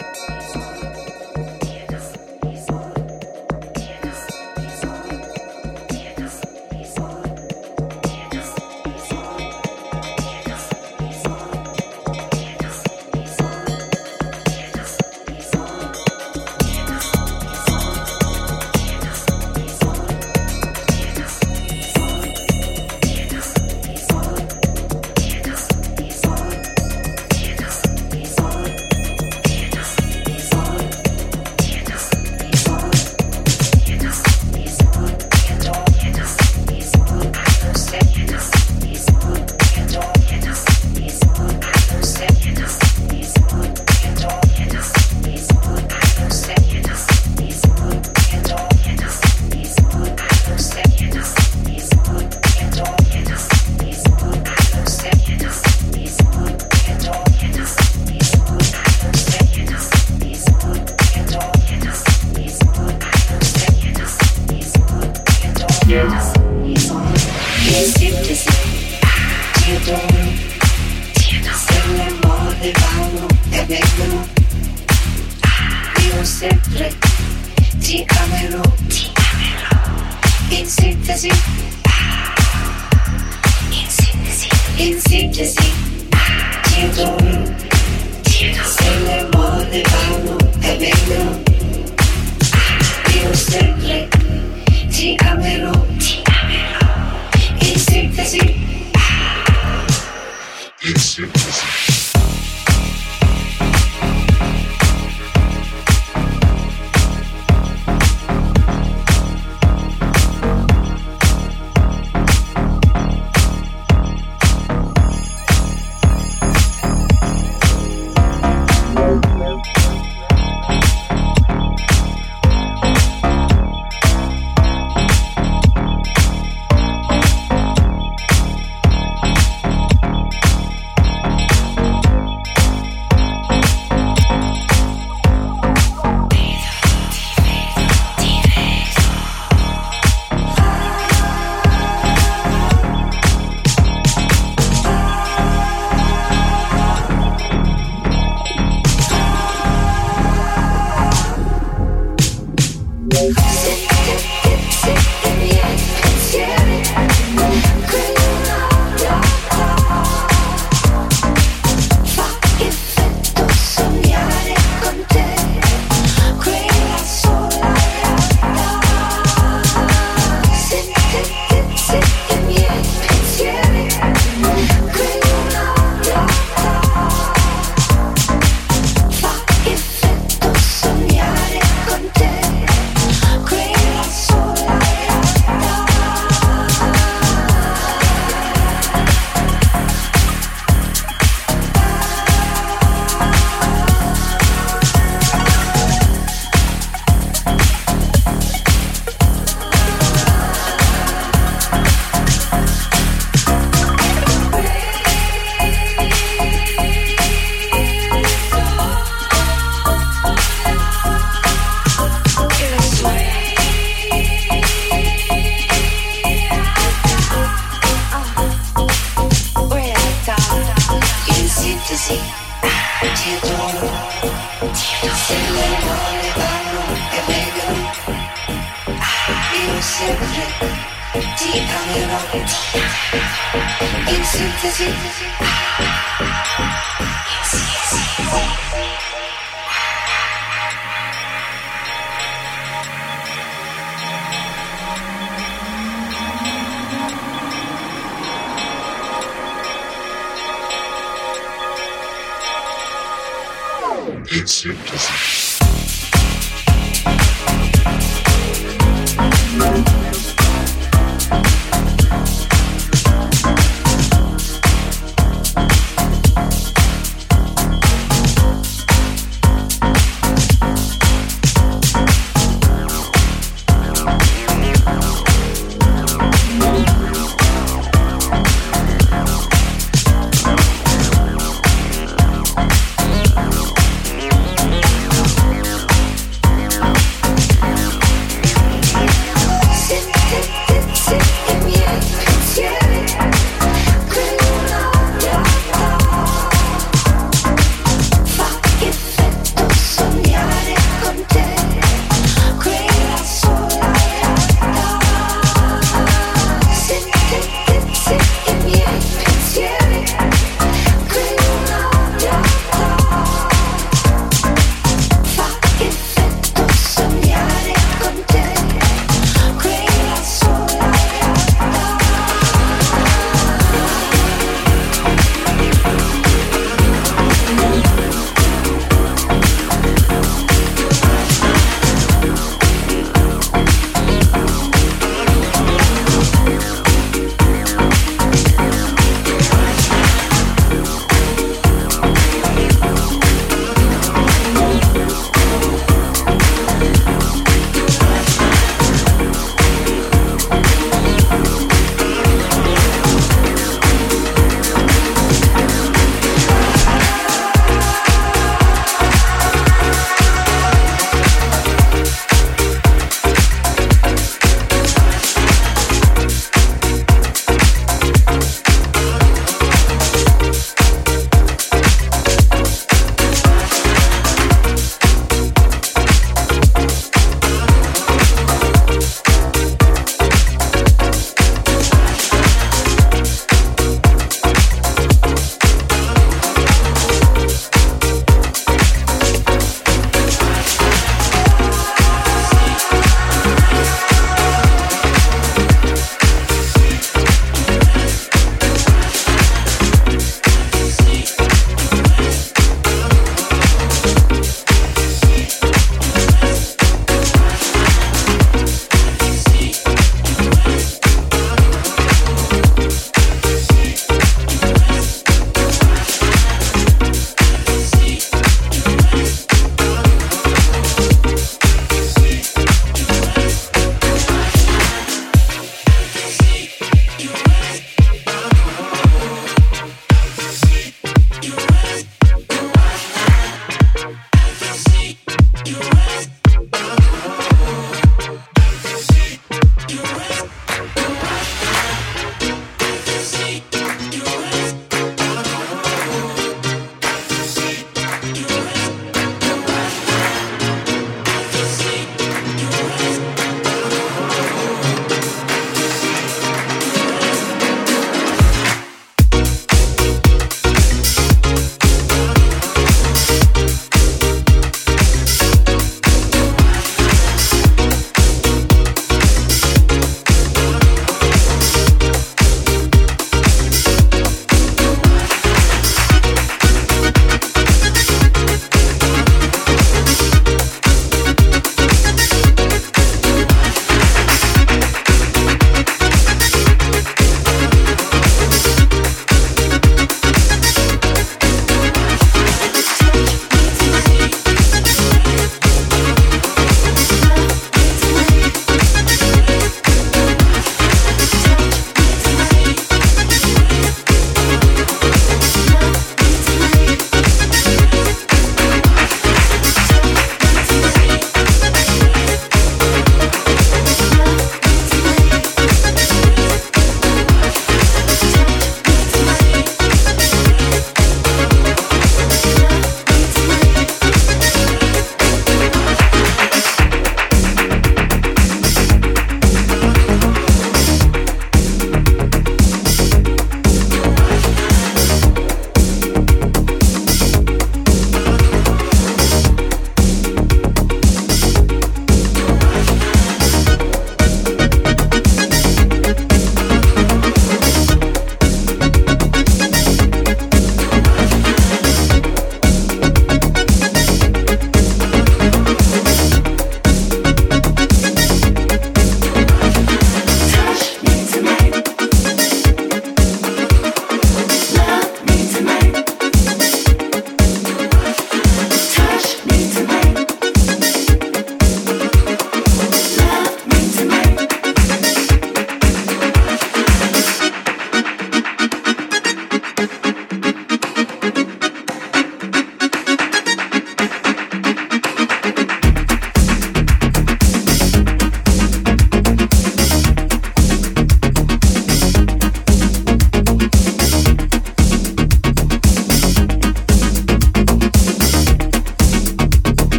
Yes. It's, it's, it's,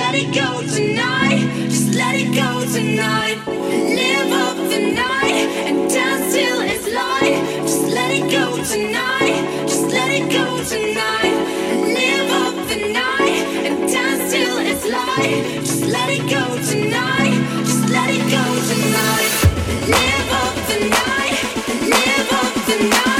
let it go tonight. Just let it go tonight. Live up the night and dance till it's light. Just let it go tonight. Just let it go tonight. Live up the night and dance till it's light. Just let it go tonight. Just let it go tonight. Live up the night. Live up the night.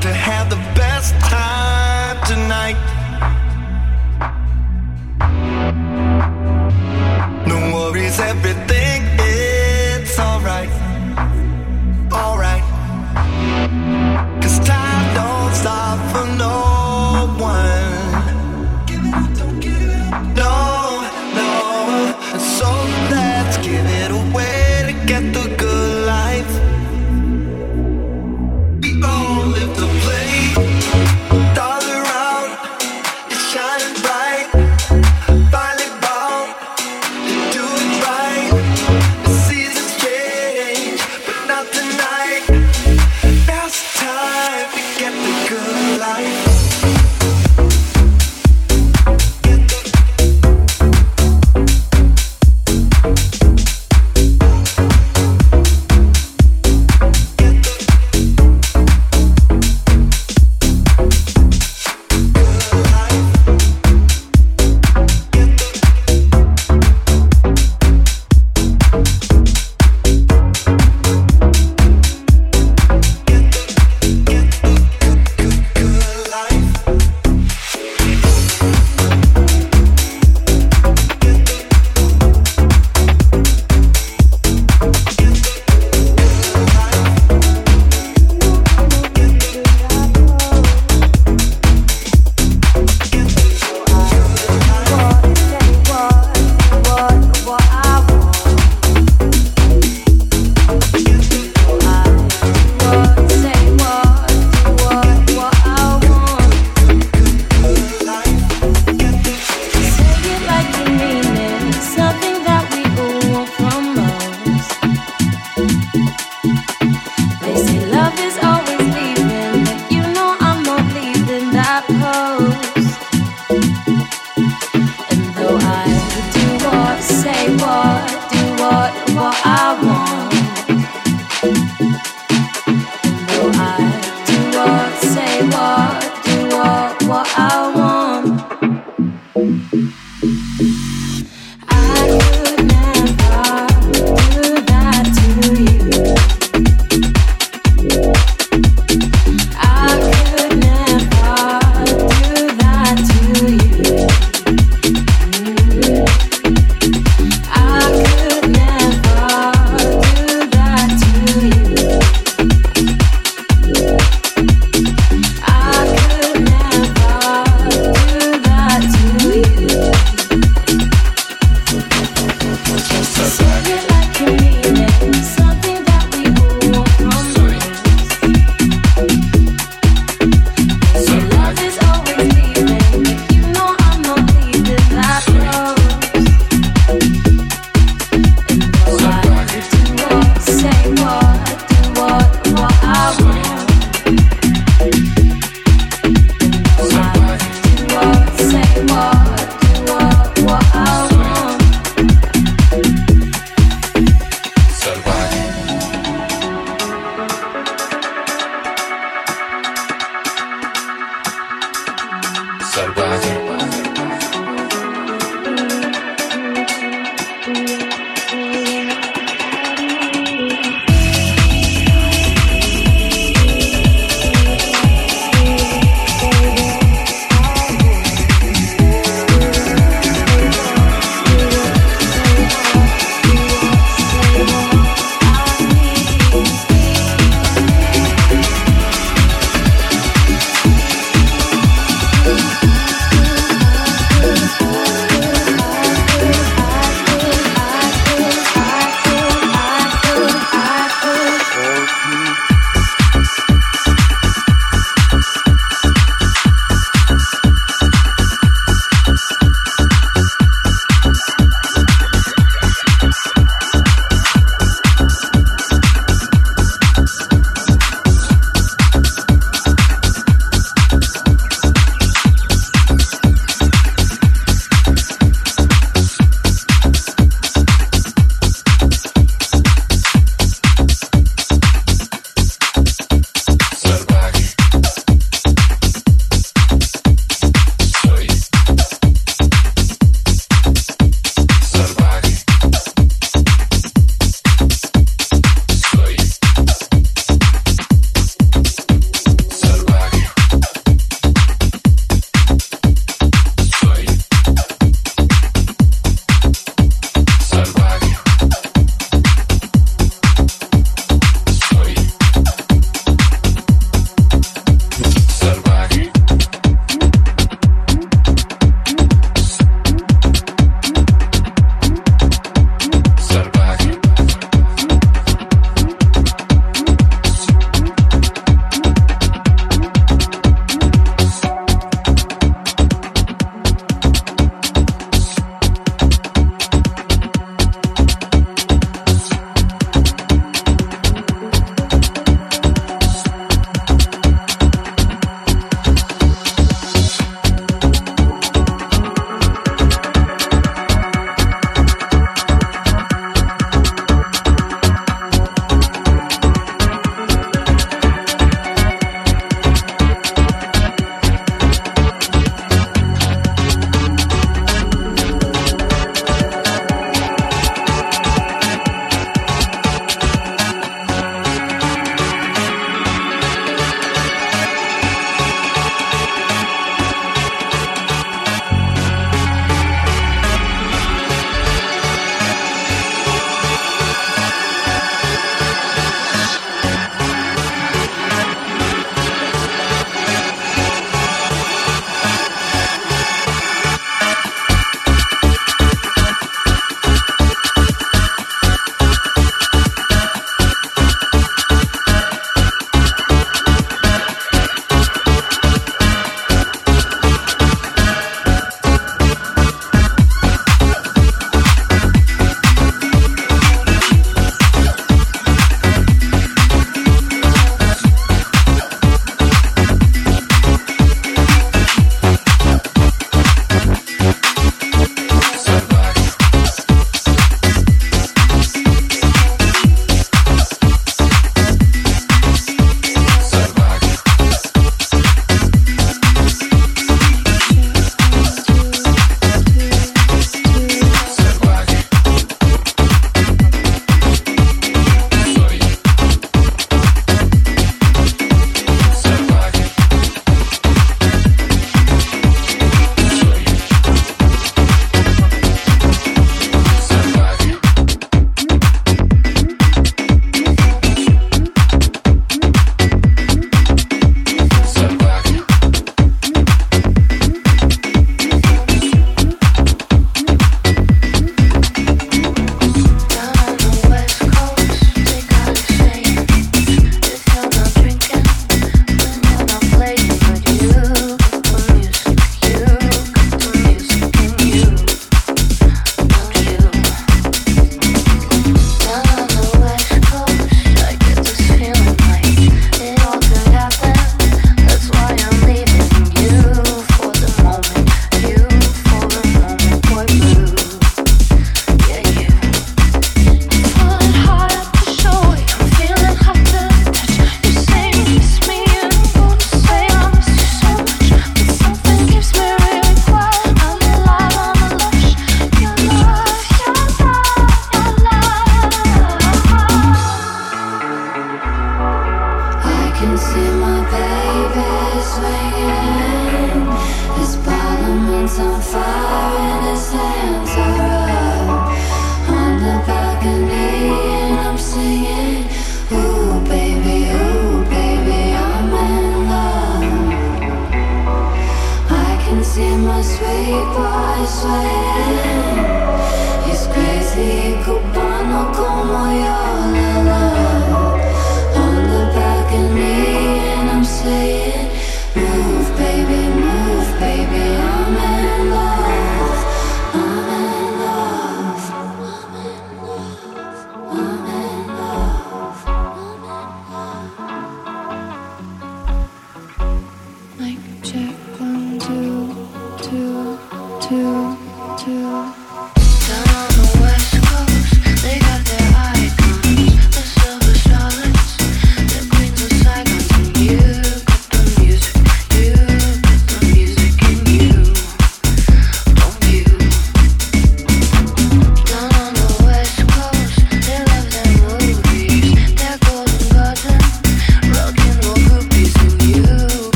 to have the